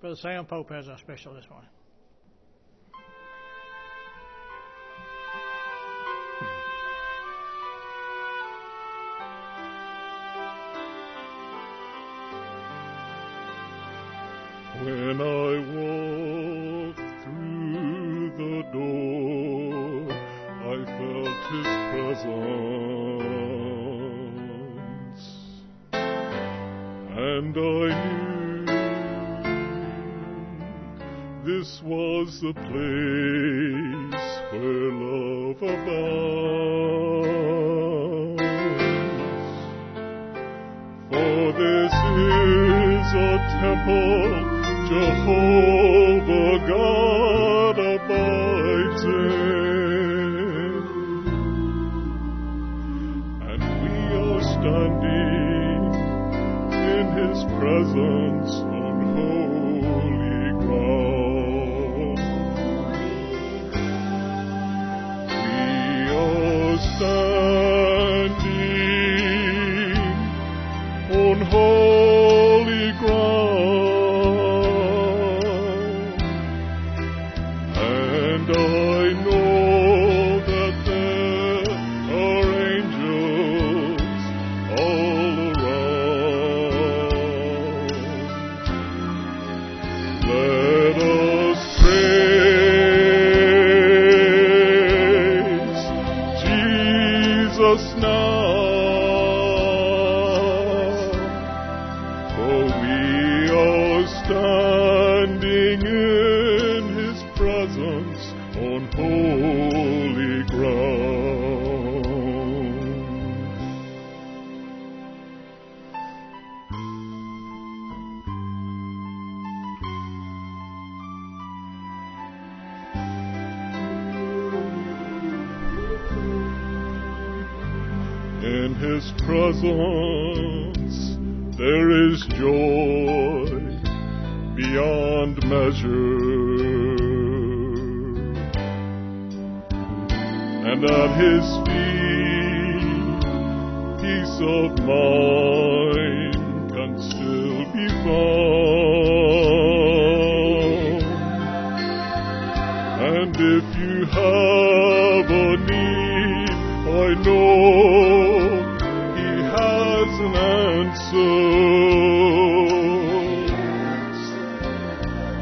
Brother Sam Pope has our special this morning. place.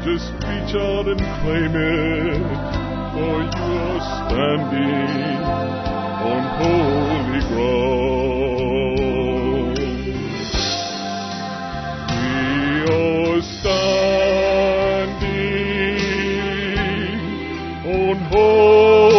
Just reach out and claim it, for you are standing on holy ground. We are standing on holy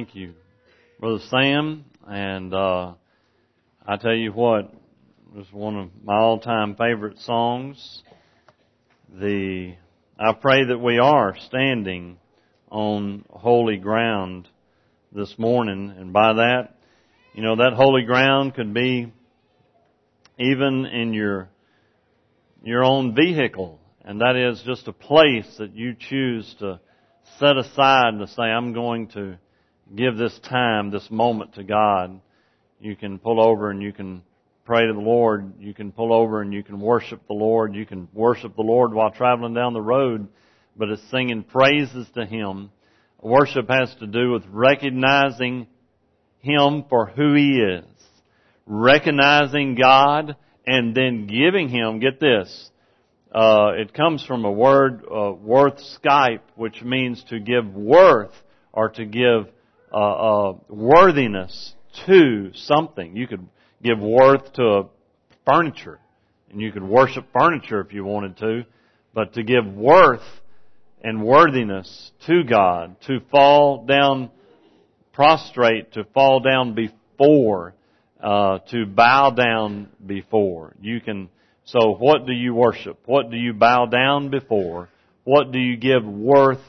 Thank you, Brother Sam. And uh, I tell you what, this one of my all-time favorite songs. The I pray that we are standing on holy ground this morning, and by that, you know that holy ground could be even in your your own vehicle, and that is just a place that you choose to set aside to say, I'm going to give this time, this moment to God you can pull over and you can pray to the Lord. You can pull over and you can worship the Lord. You can worship the Lord while traveling down the road, but it's singing praises to Him. Worship has to do with recognizing Him for who He is, recognizing God, and then giving Him, get this, uh, it comes from a word, uh, worth Skype, which means to give worth or to give uh, uh worthiness to something. You could give worth to furniture, and you could worship furniture if you wanted to, but to give worth and worthiness to God, to fall down prostrate, to fall down before, uh, to bow down before. You can, so what do you worship? What do you bow down before? What do you give worth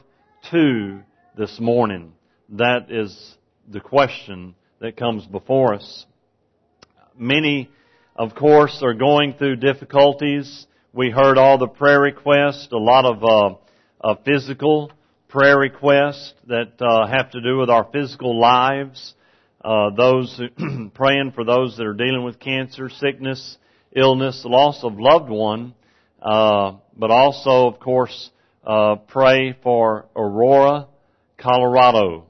to this morning? That is the question that comes before us. Many, of course, are going through difficulties. We heard all the prayer requests, a lot of uh, uh, physical prayer requests that uh, have to do with our physical lives. Uh, those praying for those that are dealing with cancer, sickness, illness, loss of loved one, uh, but also, of course, uh, pray for Aurora, Colorado,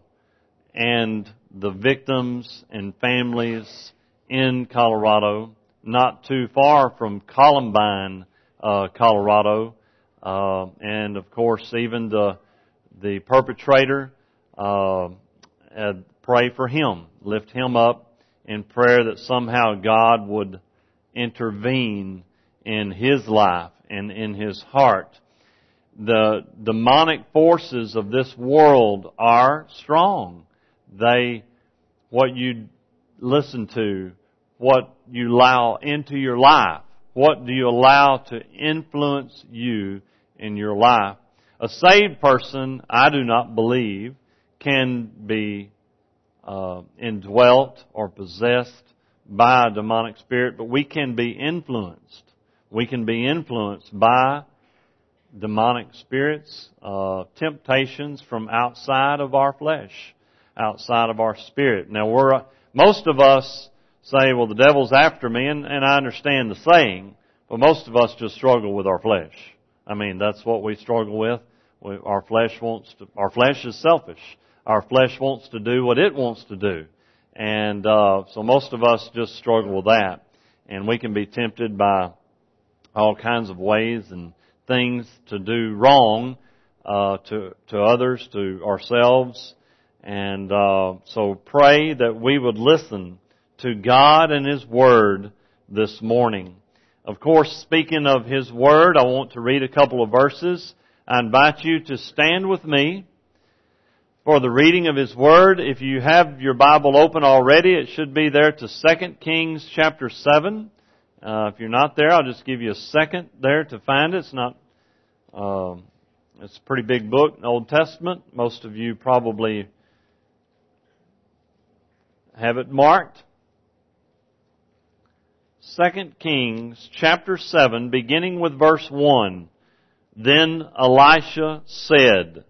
and the victims and families in Colorado, not too far from Columbine, uh, Colorado, uh, and of course even the the perpetrator. Uh, pray for him, lift him up in prayer that somehow God would intervene in his life and in his heart. The demonic forces of this world are strong they, what you listen to, what you allow into your life, what do you allow to influence you in your life. A saved person, I do not believe, can be uh, indwelt or possessed by a demonic spirit, but we can be influenced. We can be influenced by demonic spirits, uh, temptations from outside of our flesh outside of our spirit. Now we're, most of us say, well the devil's after me, and, and I understand the saying, but most of us just struggle with our flesh. I mean, that's what we struggle with. We, our flesh wants to, our flesh is selfish. Our flesh wants to do what it wants to do. And, uh, so most of us just struggle with that. And we can be tempted by all kinds of ways and things to do wrong, uh, to, to others, to ourselves, and uh, so pray that we would listen to God and His Word this morning. Of course, speaking of His Word, I want to read a couple of verses. I invite you to stand with me for the reading of His Word. If you have your Bible open already, it should be there to 2 Kings chapter 7. Uh, if you're not there, I'll just give you a second there to find it. It's not, uh, it's a pretty big book, Old Testament. Most of you probably have it marked. 2 Kings chapter 7 beginning with verse 1. Then Elisha said,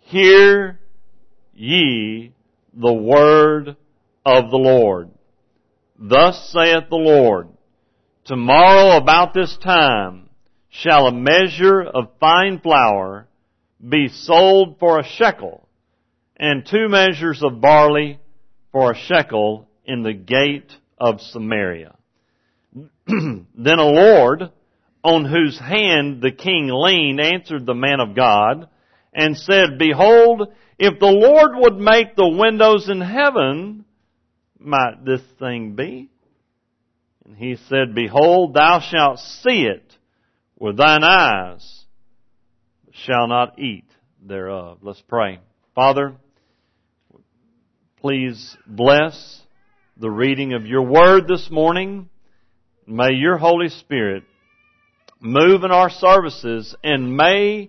Hear ye the word of the Lord. Thus saith the Lord, Tomorrow about this time shall a measure of fine flour be sold for a shekel, and two measures of barley for a shekel in the gate of Samaria. then a Lord, on whose hand the king leaned, answered the man of God, and said, Behold, if the Lord would make the windows in heaven, might this thing be? And he said, Behold, thou shalt see it with thine eyes, but shall not eat thereof. Let's pray. Father, Please bless the reading of your word this morning. May your Holy Spirit move in our services and may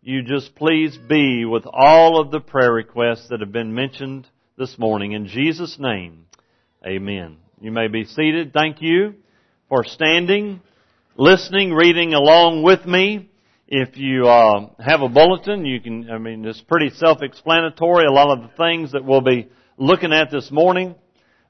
you just please be with all of the prayer requests that have been mentioned this morning. In Jesus' name, amen. You may be seated. Thank you for standing, listening, reading along with me. If you uh, have a bulletin, you can, I mean, it's pretty self-explanatory, a lot of the things that we'll be looking at this morning.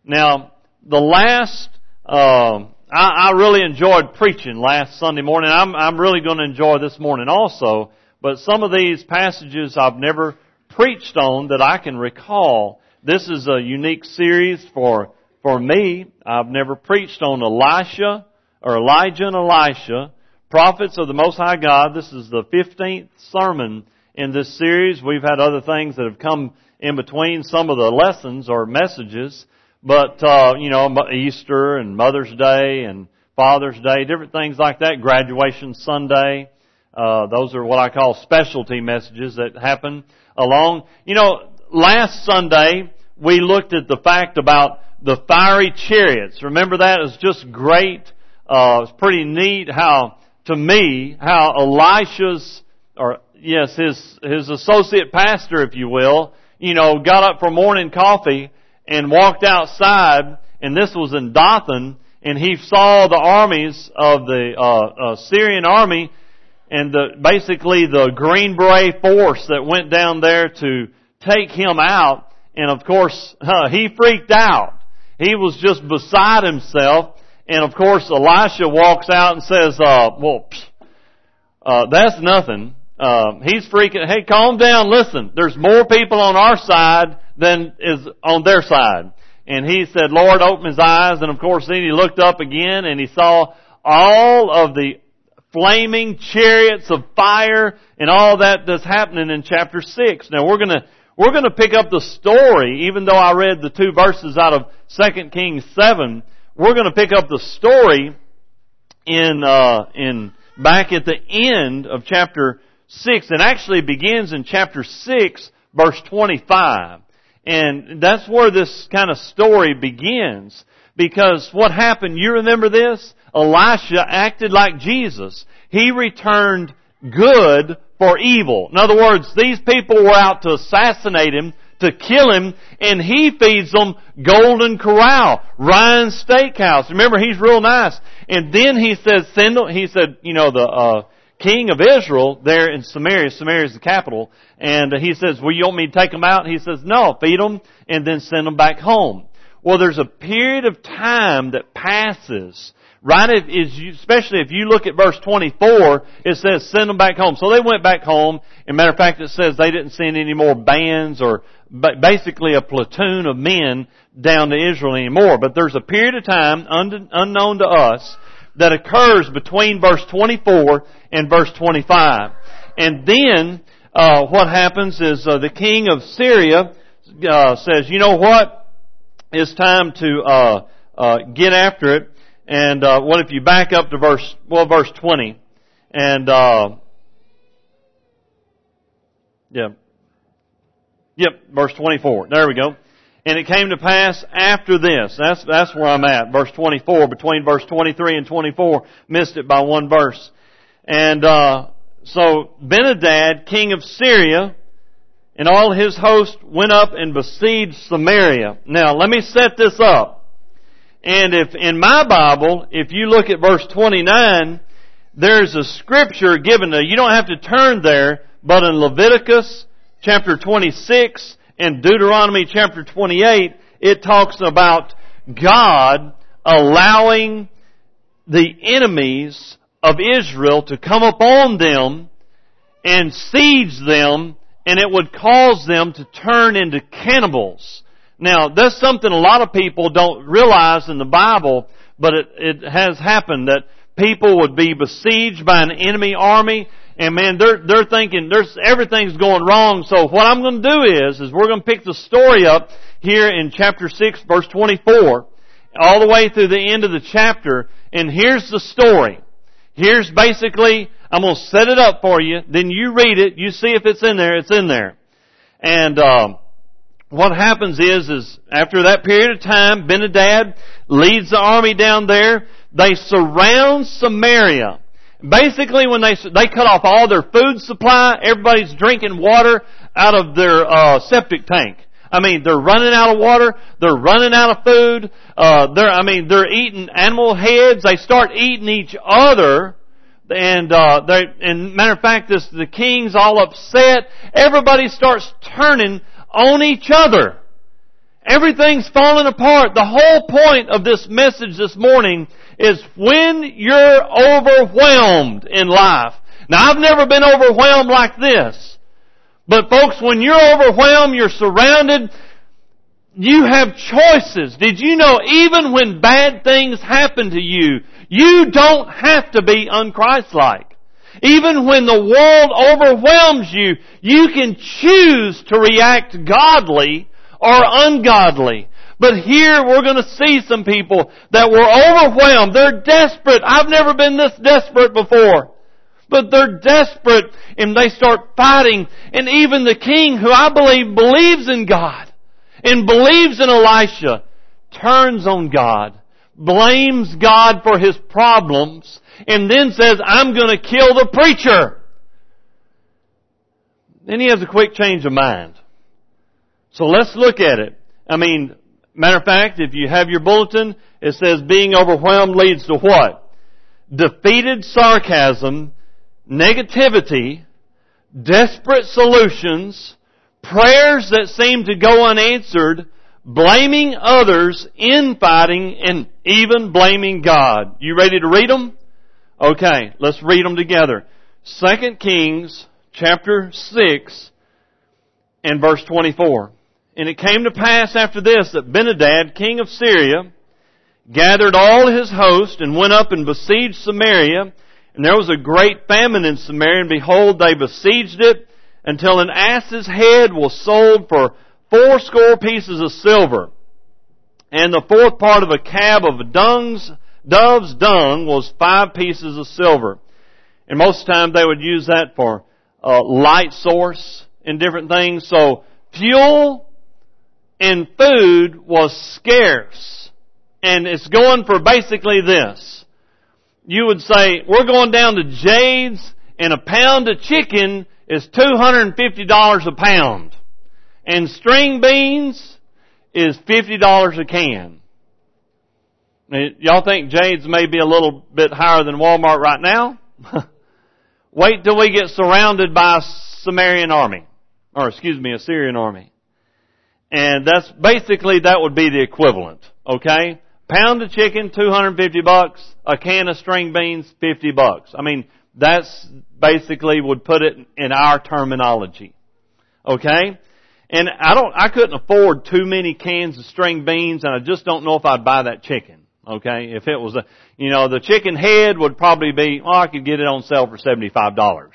Now, the last, uh, I, I really enjoyed preaching last Sunday morning. I'm, I'm really going to enjoy this morning also, but some of these passages I've never preached on that I can recall. This is a unique series for, for me. I've never preached on Elisha, or Elijah and Elisha, prophets of the Most High God. This is the 15th sermon in this series. We've had other things that have come in between some of the lessons or messages, but, uh, you know, Easter and Mother's Day and Father's Day, different things like that, graduation Sunday, uh, those are what I call specialty messages that happen along. You know, last Sunday, we looked at the fact about the fiery chariots. Remember that? It was just great. Uh, it's pretty neat how to me how Elisha's, or yes, his, his associate pastor, if you will, you know, got up for morning coffee and walked outside, and this was in Dothan, and he saw the armies of the uh, uh, Syrian army, and the, basically the Green Beret force that went down there to take him out, and of course, he freaked out. He was just beside himself, and of course, Elisha walks out and says, uh, well, psh, uh, that's nothing. Uh, he's freaking, hey, calm down, listen, there's more people on our side than is on their side. And he said, Lord, open his eyes, and of course then he looked up again and he saw all of the flaming chariots of fire and all that that's happening in chapter 6. Now we're gonna, we're gonna pick up the story, even though I read the two verses out of 2 Kings 7, we're to pick up the story in uh, in back at the end of chapter six. and actually begins in chapter six, verse twenty-five, and that's where this kind of story begins. Because what happened? You remember this? Elisha acted like Jesus. He returned good for evil. In other words, these people were out to assassinate him to kill him, and he feeds them Golden Corral, Ryan's Steakhouse. Remember, he's real nice. And then he says, send them, he said, you know, the, uh, king of Israel there in Samaria, Samaria is the capital, and uh, he says, well, you want me to take them out? He says, no, feed them, and then send them back home. Well, there's a period of time that passes Right? If, you, especially if you look at verse 24, it says send them back home. So they went back home. And matter of fact, it says they didn't send any more bands or basically a platoon of men down to Israel anymore. But there's a period of time unknown to us that occurs between verse 24 and verse 25. And then, uh, what happens is uh, the king of Syria uh, says, you know what? It's time to uh, uh, get after it. And uh, what if you back up to verse well, verse twenty, and uh, yeah, yep, verse twenty-four. There we go. And it came to pass after this. That's that's where I'm at. Verse twenty-four, between verse twenty-three and twenty-four, missed it by one verse. And uh, so Benhadad, king of Syria, and all his host went up and besieged Samaria. Now let me set this up. And if in my Bible, if you look at verse 29, there's a scripture given to, you don't have to turn there, but in Leviticus chapter 26 and Deuteronomy chapter 28, it talks about God allowing the enemies of Israel to come upon them and siege them and it would cause them to turn into cannibals. Now, that's something a lot of people don't realize in the Bible, but it, it has happened that people would be besieged by an enemy army, and man, they're, they're thinking there's, everything's going wrong, so what I'm gonna do is, is we're gonna pick the story up here in chapter 6 verse 24, all the way through the end of the chapter, and here's the story. Here's basically, I'm gonna set it up for you, then you read it, you see if it's in there, it's in there. And, um, what happens is, is after that period of time, Benhadad leads the army down there. They surround Samaria. Basically, when they they cut off all their food supply, everybody's drinking water out of their uh, septic tank. I mean, they're running out of water. They're running out of food. Uh, they're, I mean, they're eating animal heads. They start eating each other. And, uh, they, and matter of fact, this, the king's all upset. Everybody starts turning on each other. Everything's falling apart. The whole point of this message this morning is when you're overwhelmed in life. Now I've never been overwhelmed like this. But folks, when you're overwhelmed, you're surrounded, you have choices. Did you know even when bad things happen to you, you don't have to be unchristlike. Even when the world overwhelms you, you can choose to react godly or ungodly. But here we're going to see some people that were overwhelmed. They're desperate. I've never been this desperate before. But they're desperate and they start fighting. And even the king, who I believe believes in God and believes in Elisha, turns on God, blames God for his problems, and then says, I'm going to kill the preacher. Then he has a quick change of mind. So let's look at it. I mean, matter of fact, if you have your bulletin, it says being overwhelmed leads to what? Defeated sarcasm, negativity, desperate solutions, prayers that seem to go unanswered, blaming others, infighting, and even blaming God. You ready to read them? Okay, let's read them together. Second Kings chapter 6 and verse 24. And it came to pass after this that Benhadad, king of Syria, gathered all his host and went up and besieged Samaria. And there was a great famine in Samaria, and behold, they besieged it until an ass's head was sold for fourscore pieces of silver. And the fourth part of a cab of dung's dove's dung was five pieces of silver. And most of the time they would use that for a light source and different things. So fuel and food was scarce. And it's going for basically this. You would say, we're going down to Jade's and a pound of chicken is $250 a pound. And string beans is $50 a can. Y'all think Jade's may be a little bit higher than Walmart right now? Wait till we get surrounded by a Sumerian army. Or excuse me, a Syrian army. And that's basically, that would be the equivalent. Okay? Pound of chicken, 250 bucks. A can of string beans, 50 bucks. I mean, that's basically would put it in our terminology. Okay? And I don't, I couldn't afford too many cans of string beans and I just don't know if I'd buy that chicken. Okay, if it was a, you know, the chicken head would probably be, oh, I could get it on sale for $75.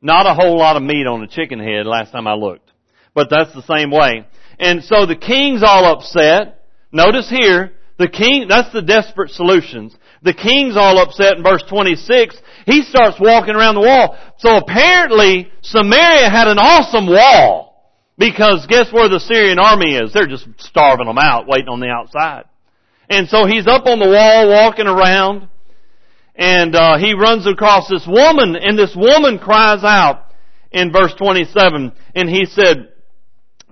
Not a whole lot of meat on a chicken head last time I looked. But that's the same way. And so the king's all upset. Notice here, the king, that's the desperate solutions. The king's all upset in verse 26. He starts walking around the wall. So apparently Samaria had an awesome wall. Because guess where the Syrian army is? They're just starving them out, waiting on the outside. And so he's up on the wall walking around and uh, he runs across this woman and this woman cries out in verse 27 and he said,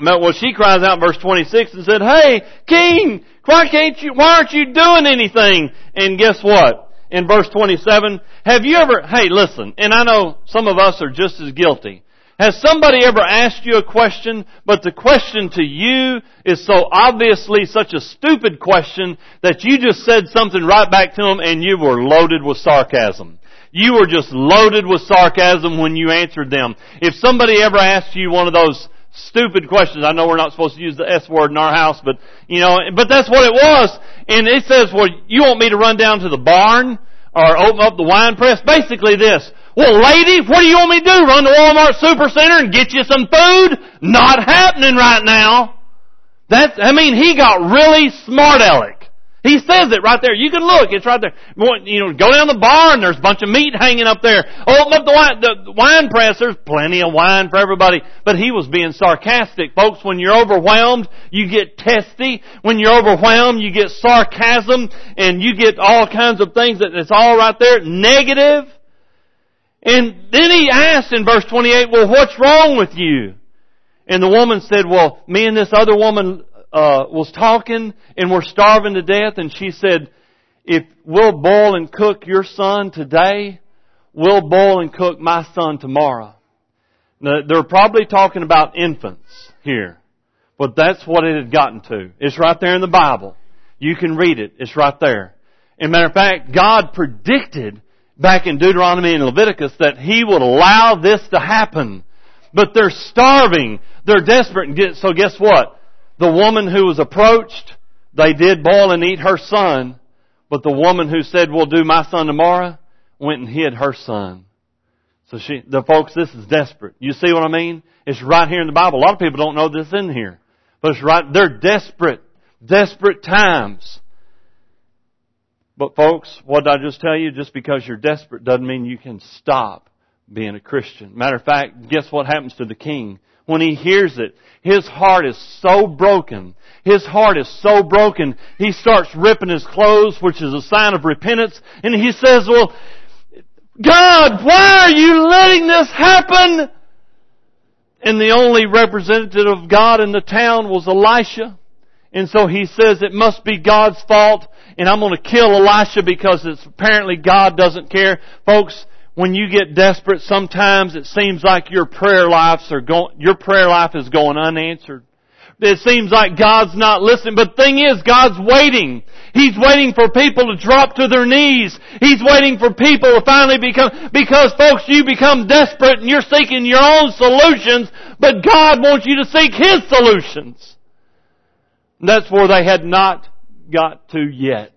well she cries out in verse 26 and said, hey king, why can't you, why aren't you doing anything? And guess what? In verse 27, have you ever, hey listen, and I know some of us are just as guilty. Has somebody ever asked you a question, but the question to you is so obviously such a stupid question that you just said something right back to them and you were loaded with sarcasm? You were just loaded with sarcasm when you answered them. If somebody ever asked you one of those stupid questions, I know we're not supposed to use the S word in our house, but, you know, but that's what it was. And it says, well, you want me to run down to the barn or open up the wine press? Basically this, well, lady, what do you want me to do? Run to Walmart Supercenter and get you some food? Not happening right now. That's, I mean, he got really smart aleck. He says it right there. You can look. It's right there. You know, go down the bar and there's a bunch of meat hanging up there. Oh, Open up the wine, the wine press. There's plenty of wine for everybody. But he was being sarcastic. Folks, when you're overwhelmed, you get testy. When you're overwhelmed, you get sarcasm and you get all kinds of things that it's all right there. Negative. And then he asked in verse 28, well, what's wrong with you? And the woman said, well, me and this other woman uh, was talking and we're starving to death and she said, if we'll boil and cook your son today, we'll boil and cook my son tomorrow. Now, they're probably talking about infants here. But that's what it had gotten to. It's right there in the Bible. You can read it. It's right there. And matter of fact, God predicted back in Deuteronomy and Leviticus that He would allow this to happen. But they're starving. They're desperate. And So guess what? The woman who was approached, they did boil and eat her son, but the woman who said, we'll do my son tomorrow, went and hid her son. So she, the folks, this is desperate. You see what I mean? It's right here in the Bible. A lot of people don't know this in here. But it's right, they're desperate. Desperate times. But folks, what did I just tell you? Just because you're desperate doesn't mean you can stop being a Christian. Matter of fact, guess what happens to the king? When he hears it, his heart is so broken. His heart is so broken, he starts ripping his clothes, which is a sign of repentance, and he says, well, God, why are you letting this happen? And the only representative of God in the town was Elisha. And so he says it must be God's fault and I'm going to kill Elisha because it's apparently God doesn't care. Folks, when you get desperate, sometimes it seems like your prayer lives are going, your prayer life is going unanswered. It seems like God's not listening, but the thing is, God's waiting. He's waiting for people to drop to their knees. He's waiting for people to finally become, because folks, you become desperate and you're seeking your own solutions, but God wants you to seek His solutions. And that's where they had not got to yet.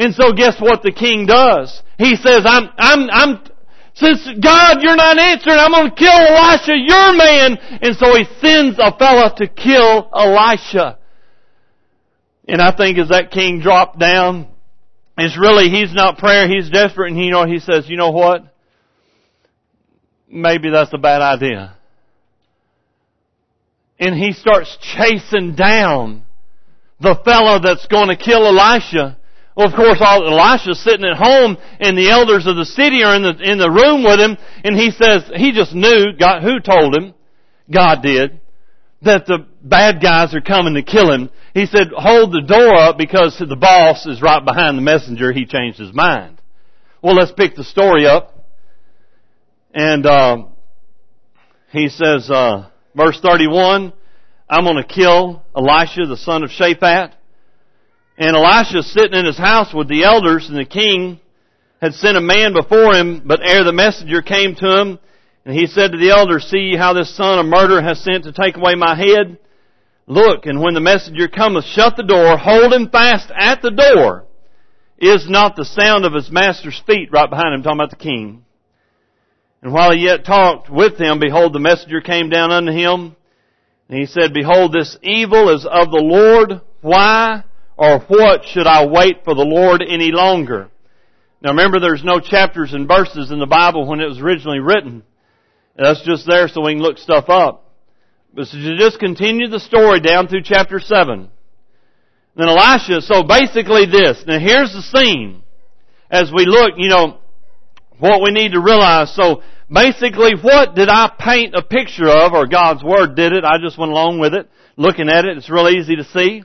And so guess what the king does? He says, I'm, I'm, I'm, since God, you're not answering, I'm going to kill Elisha, your man. And so he sends a fella to kill Elisha. And I think as that king dropped down, it's really, he's not prayer, he's desperate, and you know, he says, you know what? Maybe that's a bad idea. And he starts chasing down the fellow that's going to kill Elisha. Well, of course, all, Elisha's sitting at home, and the elders of the city are in the in the room with him, and he says he just knew God who told him, God did, that the bad guys are coming to kill him. He said, "Hold the door up because the boss is right behind the messenger." He changed his mind. Well, let's pick the story up, and uh, he says, uh, verse thirty-one. I'm going to kill Elisha, the son of Shaphat. And Elisha's sitting in his house with the elders, and the king had sent a man before him, but ere the messenger came to him, and he said to the elders, See how this son of murder has sent to take away my head? Look, and when the messenger cometh, shut the door, hold him fast at the door. Is not the sound of his master's feet right behind him, talking about the king. And while he yet talked with him, behold, the messenger came down unto him, and he said, Behold, this evil is of the Lord. Why or what should I wait for the Lord any longer? Now remember, there's no chapters and verses in the Bible when it was originally written. That's just there so we can look stuff up. But to just continue the story down through chapter 7. Then Elisha, so basically this. Now here's the scene. As we look, you know, what we need to realize. So basically what did I paint a picture of, or God's Word did it, I just went along with it, looking at it, it's real easy to see.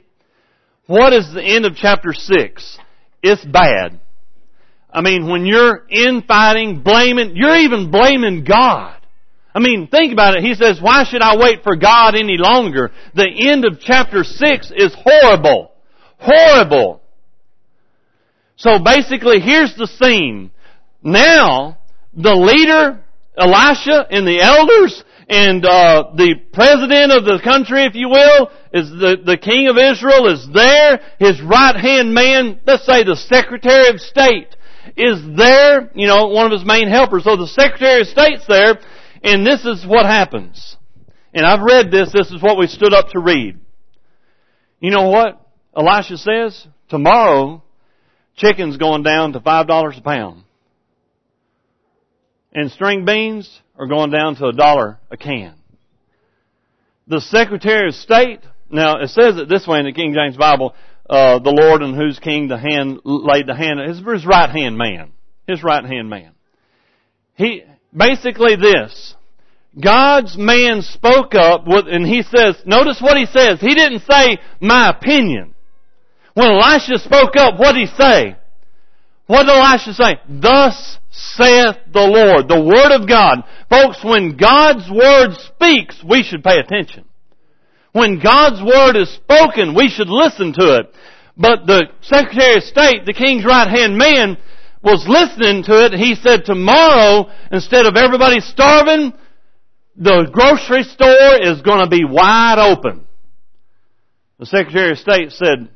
What is the end of chapter 6? It's bad. I mean, when you're infighting, blaming, you're even blaming God. I mean, think about it. He says, why should I wait for God any longer? The end of chapter 6 is horrible. Horrible. So basically, here's the scene. Now, the leader Elisha and the elders and uh, the president of the country, if you will, is the, the king of Israel is there. His right hand man, let's say the secretary of state, is there. You know, one of his main helpers. So the secretary of state's there, and this is what happens. And I've read this. This is what we stood up to read. You know what? Elisha says, tomorrow, chicken's going down to $5 a pound. And string beans are going down to a dollar a can. The Secretary of State, now it says it this way in the King James Bible, uh, the Lord in whose king the hand laid the hand, his, his right hand man. His right hand man. He, basically this, God's man spoke up with, and he says, notice what he says. He didn't say, my opinion. When Elisha spoke up, what did he say? What did Elisha say? Thus saith the Lord. The Word of God. Folks, when God's Word speaks, we should pay attention. When God's Word is spoken, we should listen to it. But the Secretary of State, the King's right hand man, was listening to it. He said, tomorrow, instead of everybody starving, the grocery store is going to be wide open. The Secretary of State said,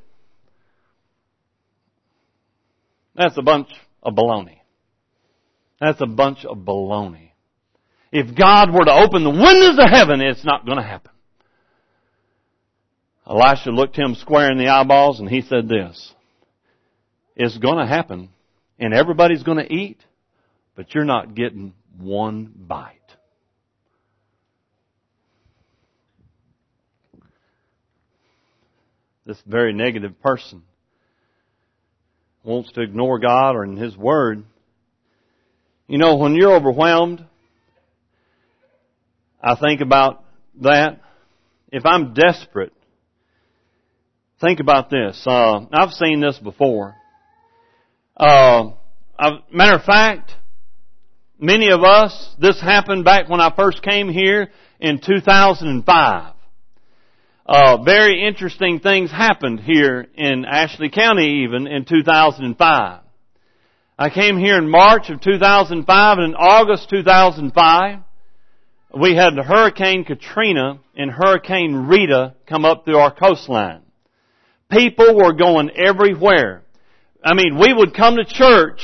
that's a bunch of baloney. That's a bunch of baloney. If God were to open the windows of heaven, it's not going to happen. Elisha looked him square in the eyeballs and he said this, it's going to happen and everybody's going to eat, but you're not getting one bite. This very negative person wants to ignore God or in His Word. You know, when you're overwhelmed, I think about that. If I'm desperate, think about this. Uh, I've seen this before. Uh, matter of fact, many of us, this happened back when I first came here in 2005. Uh, very interesting things happened here in Ashley County even in 2005. I came here in March of 2005 and in August 2005, we had Hurricane Katrina and Hurricane Rita come up through our coastline. People were going everywhere. I mean, we would come to church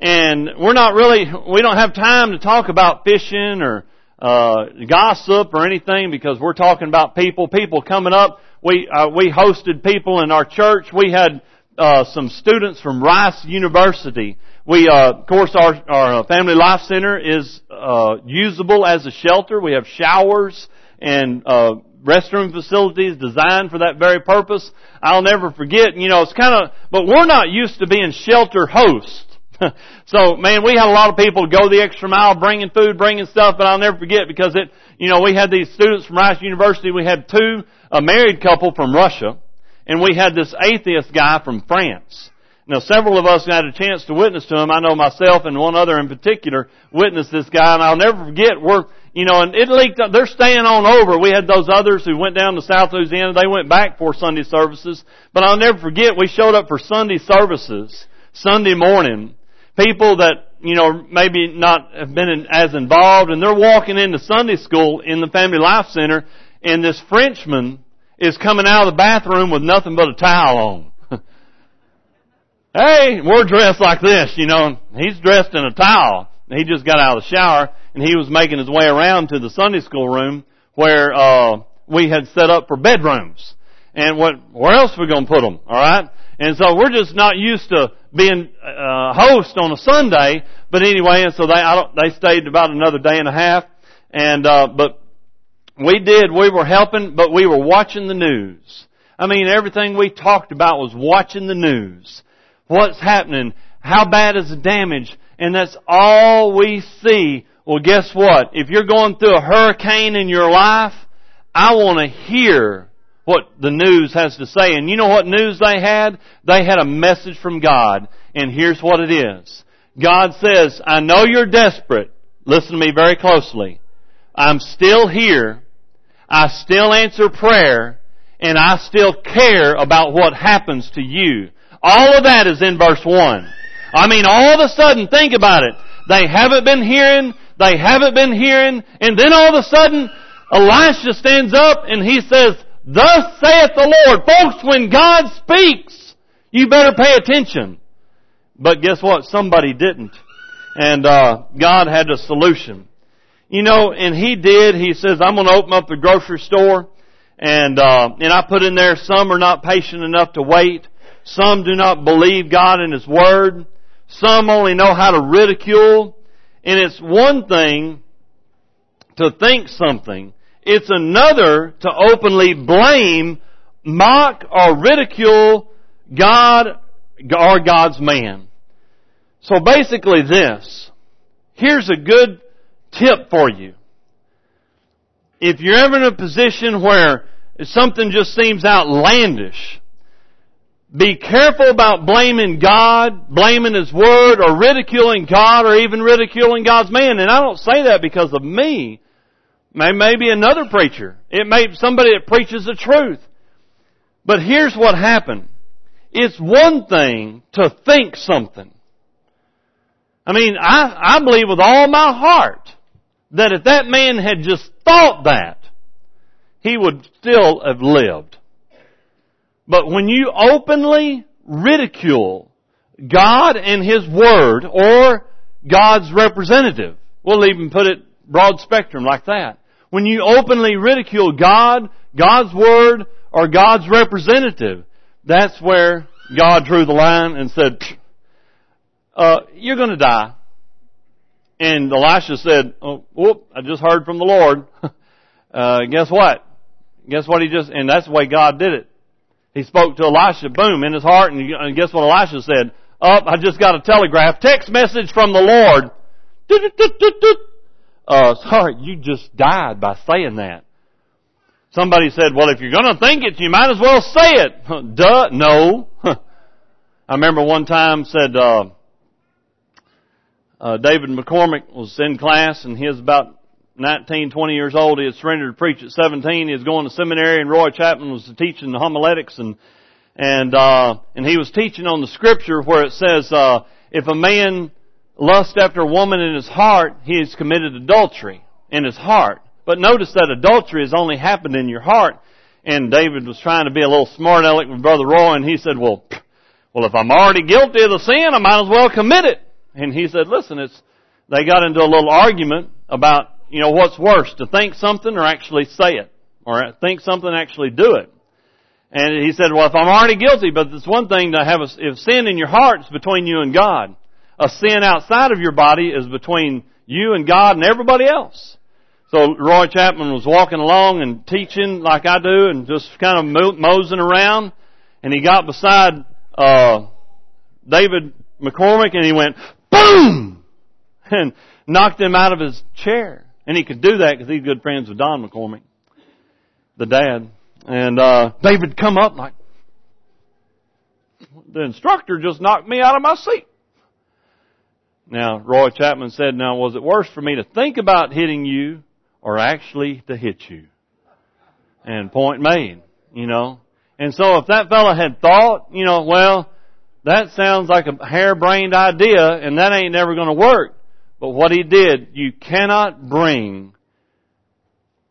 and we're not really, we don't have time to talk about fishing or uh, gossip or anything because we're talking about people, people coming up. We, uh, we hosted people in our church. We had, uh, some students from Rice University. We, uh, of course, our, our Family Life Center is, uh, usable as a shelter. We have showers and, uh, restroom facilities designed for that very purpose. I'll never forget, you know, it's kind of, but we're not used to being shelter hosts. so, man, we had a lot of people go the extra mile bringing food, bringing stuff, but I'll never forget because it, you know, we had these students from Rice University. We had two, a married couple from Russia, and we had this atheist guy from France. Now, several of us had a chance to witness to him. I know myself and one other in particular witnessed this guy, and I'll never forget. We're, you know, and it leaked. Up, they're staying on over. We had those others who went down to South Louisiana. They went back for Sunday services, but I'll never forget. We showed up for Sunday services Sunday morning, people that, you know, maybe not have been in, as involved and they're walking into Sunday school in the Family Life Center and this Frenchman is coming out of the bathroom with nothing but a towel on. hey, we're dressed like this, you know, he's dressed in a towel. He just got out of the shower and he was making his way around to the Sunday school room where, uh, we had set up for bedrooms. And what, where else are we gonna put them? Alright? And so we're just not used to being uh, host on a Sunday. But anyway, and so they I don't, they stayed about another day and a half. And uh, but we did. We were helping, but we were watching the news. I mean, everything we talked about was watching the news. What's happening? How bad is the damage? And that's all we see. Well, guess what? If you're going through a hurricane in your life, I want to hear what the news has to say. And you know what news they had? They had a message from God. And here's what it is. God says, I know you're desperate. Listen to me very closely. I'm still here. I still answer prayer. And I still care about what happens to you. All of that is in verse 1. I mean, all of a sudden, think about it. They haven't been hearing, they haven't been hearing, and then all of a sudden, Elisha stands up and he says, Thus saith the Lord. Folks, when God speaks, you better pay attention. But guess what? Somebody didn't. And, uh, God had a solution. You know, and He did. He says, I'm going to open up the grocery store And, uh, and I put in there, some are not patient enough to wait. Some do not believe God and His Word. Some only know how to ridicule. And it's one thing to think something. It's another to openly blame, mock, or ridicule God or God's man. So basically this. Here's a good tip for you. If you're ever in a position where something just seems outlandish, be careful about blaming God, blaming His Word, or ridiculing God, or even ridiculing God's man. And I don't say that because of me. May Maybe another preacher. It may be somebody that preaches the truth. But here's what happened. It's one thing to think something. I mean, I, I believe with all my heart that if that man had just thought that, he would still have lived. But when you openly ridicule God and His Word or God's representative, we'll even put it broad spectrum like that. When you openly ridicule God, God's Word, or God's representative, that's where God drew the line and said, uh, you're gonna die. And Elisha said, oh, whoop, I just heard from the Lord. uh, guess what? Guess what he just, and that's the way God did it. He spoke to Elisha, boom, in his heart, and guess what Elisha said? Up, oh, I just got a telegraph, text message from the Lord. Uh, sorry, you just died by saying that. Somebody said, well, if you're gonna think it, you might as well say it. Duh, no. I remember one time said, uh, uh, David McCormick was in class and he was about 19, 20 years old. He had surrendered to preach at 17. He was going to seminary and Roy Chapman was teaching the homiletics and, and, uh, and he was teaching on the scripture where it says, uh, if a man lusts after a woman in his heart, he has committed adultery in his heart. But notice that adultery has only happened in your heart. And David was trying to be a little smart aleck with Brother Roy and he said, well, well, if I'm already guilty of the sin, I might as well commit it. And he said, listen, it's, they got into a little argument about, you know, what's worse, to think something or actually say it. Or think something actually do it. And he said, well, if I'm already guilty, but it's one thing to have a, if sin in your heart is between you and God. A sin outside of your body is between you and God and everybody else. So Roy Chapman was walking along and teaching like I do and just kind of moseying around and he got beside, uh, David McCormick and he went, boom! And knocked him out of his chair. And he could do that because he's good friends with Don McCormick, the dad. And, uh, David come up like, the instructor just knocked me out of my seat. Now, Roy Chapman said, now was it worse for me to think about hitting you or actually to hit you? And point made, you know. And so if that fellow had thought, you know, well, that sounds like a harebrained idea and that ain't never going to work. But what he did, you cannot bring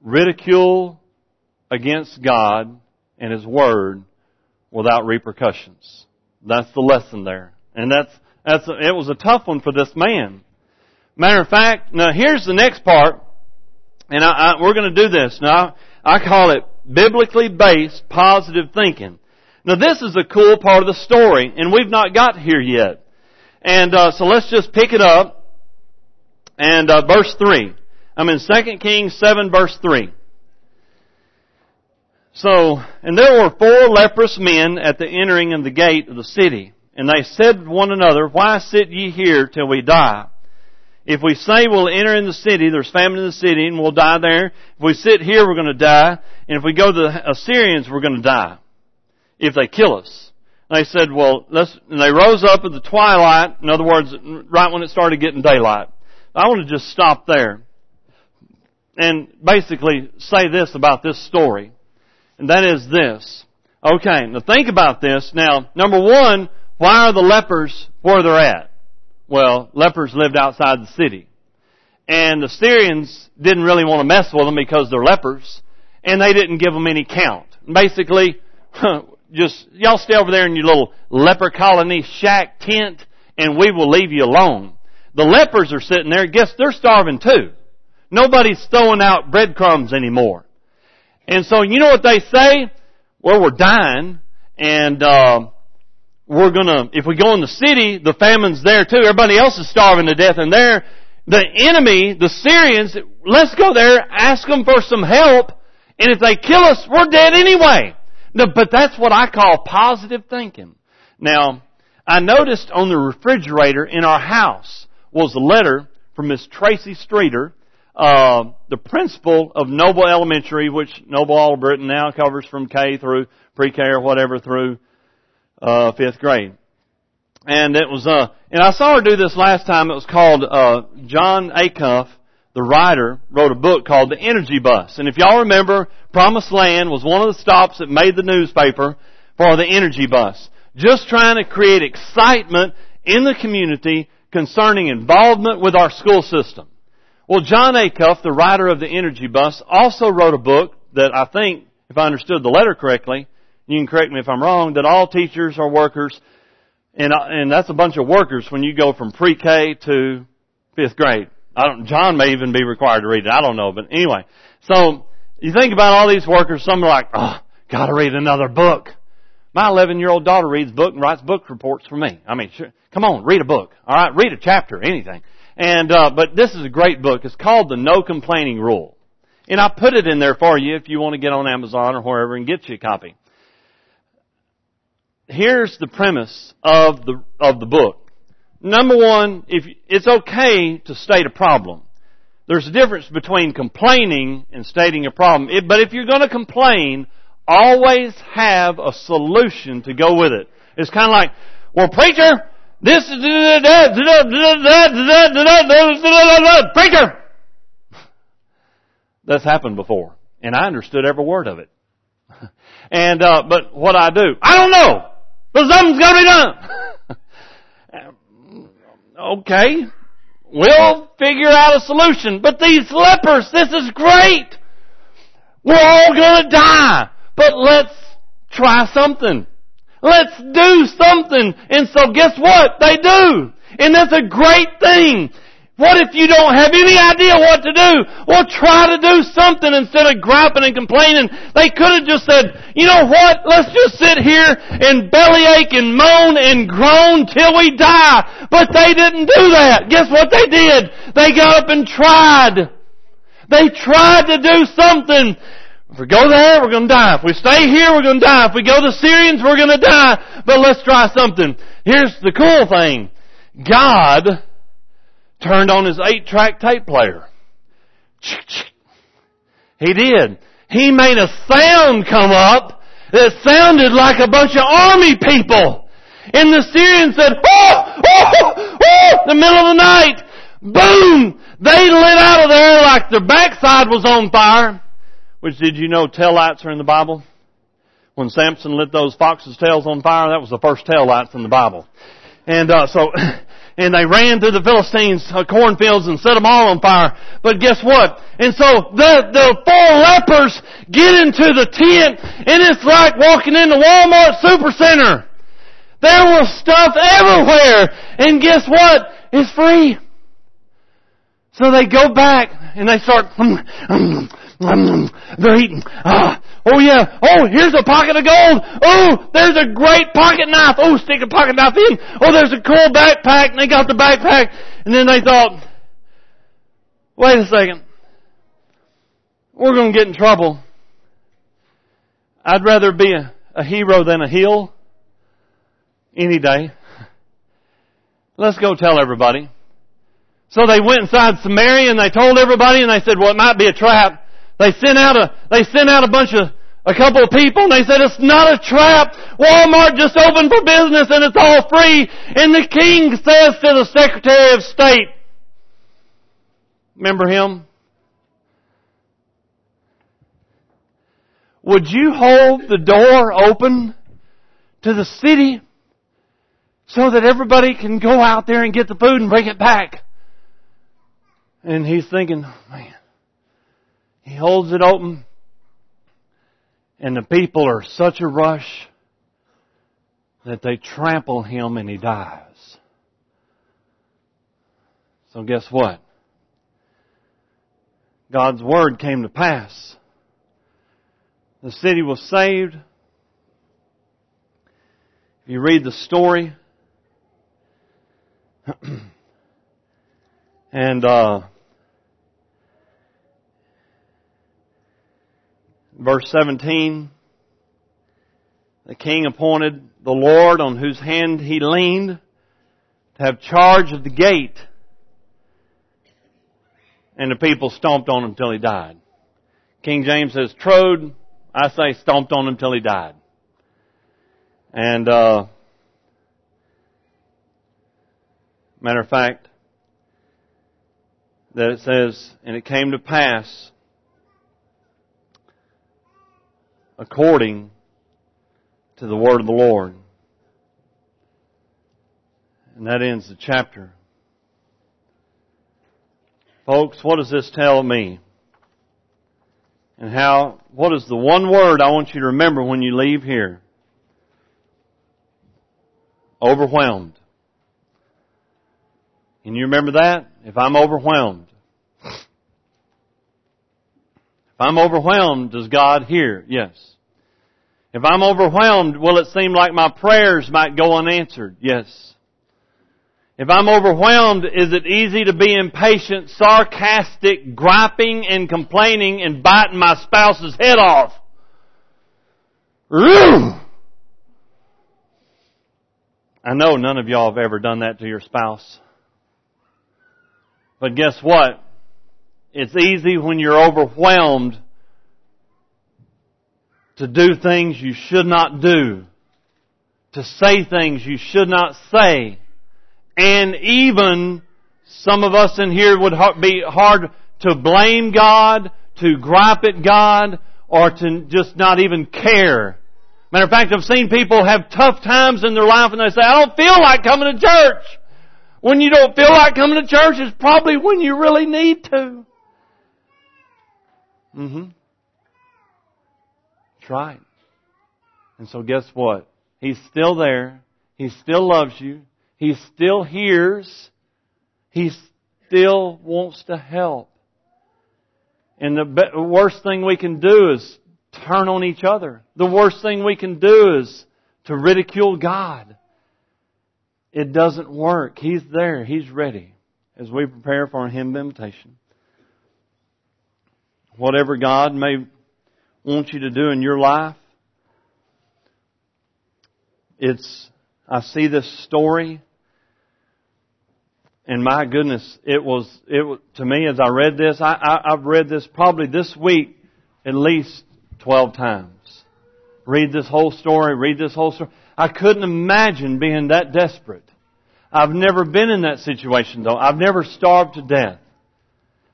ridicule against God and His Word without repercussions. That's the lesson there. And that's, that's, it was a tough one for this man. Matter of fact, now here's the next part, and I, I, we're going to do this. Now, I call it biblically based positive thinking. Now this is a cool part of the story, and we've not got here yet. And uh, so let's just pick it up. And uh, verse three. I'm in 2 Kings 7 verse 3. So, and there were four leprous men at the entering of the gate of the city. And they said to one another, Why sit ye here till we die? If we say we'll enter in the city, there's famine in the city and we'll die there. If we sit here, we're going to die. And if we go to the Assyrians, we're going to die if they kill us. they said, well, let's, and they rose up at the twilight, in other words, right when it started getting daylight. I want to just stop there and basically say this about this story. And that is this. Okay, now think about this. Now, number one, why are the lepers where they're at? Well, lepers lived outside the city. And the Syrians didn't really want to mess with them because they're lepers. And they didn't give them any count. Basically, just, y'all stay over there in your little leper colony shack tent and we will leave you alone. The lepers are sitting there, guess they're starving too. Nobody's throwing out breadcrumbs anymore. And so you know what they say? Well, we're dying and, uh, we're gonna, if we go in the city, the famine's there too. Everybody else is starving to death and there, the enemy, the Syrians, let's go there, ask them for some help, and if they kill us, we're dead anyway. No, but that's what I call positive thinking. Now, I noticed on the refrigerator in our house was a letter from Miss Tracy Streeter, uh, the principal of Noble Elementary, which Noble All Britain now covers from K through pre-K or whatever through uh, fifth grade. And it was, uh, and I saw her do this last time. It was called, uh, Jon Acuff, the writer, wrote a book called The Energy Bus. And if y'all remember, Promised Land was one of the stops that made the newspaper for the Energy Bus. Just trying to create excitement in the community concerning involvement with our school system. Well, Jon Acuff, the writer of the Energy Bus, also wrote a book that I think, if I understood the letter correctly, you can correct me if I'm wrong, that all teachers are workers, and, uh, and that's a bunch of workers when you go from pre-K to fifth grade. I don't, John may even be required to read it. I don't know, but anyway. So, you think about all these workers, some are like, oh, gotta read another book. My 11 year old daughter reads book and writes book reports for me. I mean, sure, come on, read a book. Alright, read a chapter, anything. And, uh, but this is a great book. It's called The No Complaining Rule. And I put it in there for you if you want to get on Amazon or wherever and get you a copy. Here's the premise of the, of the book. Number one, if, it's okay to state a problem. There's a difference between complaining and stating a problem. It, but if you're going to complain, always have a solution to go with it. It's kind of like, well, preacher, this is preacher. That's happened before, and I understood every word of it. And uh, but what I do, I don't know, but something's got to be done. okay, we'll figure out a solution. But these lepers, this is great. We're all gonna die, but let's try something. Let's do something. And so guess what? They do. And that's a great thing. What if you don't have any idea what to do? Well, try to do something instead of griping and complaining. They could have just said, you know what? Let's just sit here and bellyache and moan and groan till we die. But they didn't do that. Guess what they did? They got up and tried. They tried to do something. If we go there, we're going to die. If we stay here, we're going to die. If we go to Syrians, we're going to die. But let's try something. Here's the cool thing. God turned on his eight track tape player. He did. He made a sound come up that sounded like a bunch of army people. And the Syrians said, oh, oh, oh, oh the middle of the night. Boom! They lit out of there like their backside was on fire. Which did you know tail lights are in the Bible? When Samson lit those foxes' tails on fire, that was the first tail lights in the Bible. And uh, so, and they ran through the Philistines' uh, cornfields and set them all on fire. But guess what? And so the the four lepers get into the tent, and it's like walking into Walmart Supercenter. There was stuff everywhere, and guess what? It's free. So they go back and they start. They're eating. Ah, oh yeah. Oh, here's a pocket of gold. Oh, there's a great pocket knife. Oh, stick a pocket knife in. Oh, there's a cool backpack. And they got the backpack. And then they thought, wait a second. We're going to get in trouble. I'd rather be a, a hero than a heel any day. Let's go tell everybody. So they went inside Samaria and they told everybody and they said, well, it might be a trap. They sent out a, they sent out a bunch of, a couple of people and they said it's not a trap. Walmart just opened for business and it's all free. And the king says to the secretary of state, remember him? Would you hold the door open to the city so that everybody can go out there and get the food and bring it back? And he's thinking, man, he holds it open, and the people are such a rush that they trample him and he dies. So guess what? God's word came to pass. The city was saved. If you read the story, and uh, verse 17, the king appointed the Lord on whose hand he leaned to have charge of the gate. And the people stomped on him till he died. King James says trode, I say stomped on him till he died. And, uh, matter of fact, that it says, and it came to pass according to the word of the Lord. And that ends the chapter. Folks, what does this tell me? And how, what is the one word I want you to remember when you leave here? Overwhelmed. Can you remember that? If I'm overwhelmed. If I'm overwhelmed, does God hear? Yes. If I'm overwhelmed, will it seem like my prayers might go unanswered? Yes. If I'm overwhelmed, is it easy to be impatient, sarcastic, griping and complaining and biting my spouse's head off? I know none of y'all have ever done that to your spouse. But guess what? It's easy when you're overwhelmed to do things you should not do, to say things you should not say, and even some of us in here would be hard to blame God, to gripe at God, or to just not even care. Matter of fact, I've seen people have tough times in their life and they say, I don't feel like coming to church. When you don't feel like coming to church is probably when you really need to. Mm-hmm. That's right. And so guess what? He's still there. He still loves you. He still hears. He still wants to help. And the worst thing we can do is turn on each other. The worst thing we can do is to ridicule God. It doesn't work. He's there. He's ready as we prepare for a hymn invitation. Whatever God may want you to do in your life, it's, I see this story and my goodness, it was, it to me as I read this, I, I, I've read this probably this week at least 12 times. Read this whole story, read this whole story. I couldn't imagine being that desperate. I've never been in that situation though. I've never starved to death.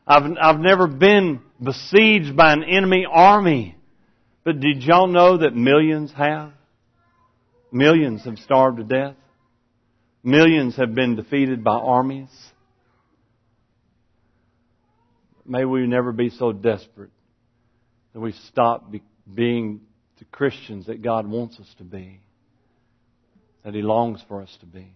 I've, I've never been besieged by an enemy army. But did y'all know that millions have? Millions have starved to death. Millions have been defeated by armies. May we never be so desperate that we stop be, being the Christians that God wants us to be that He longs for us to be.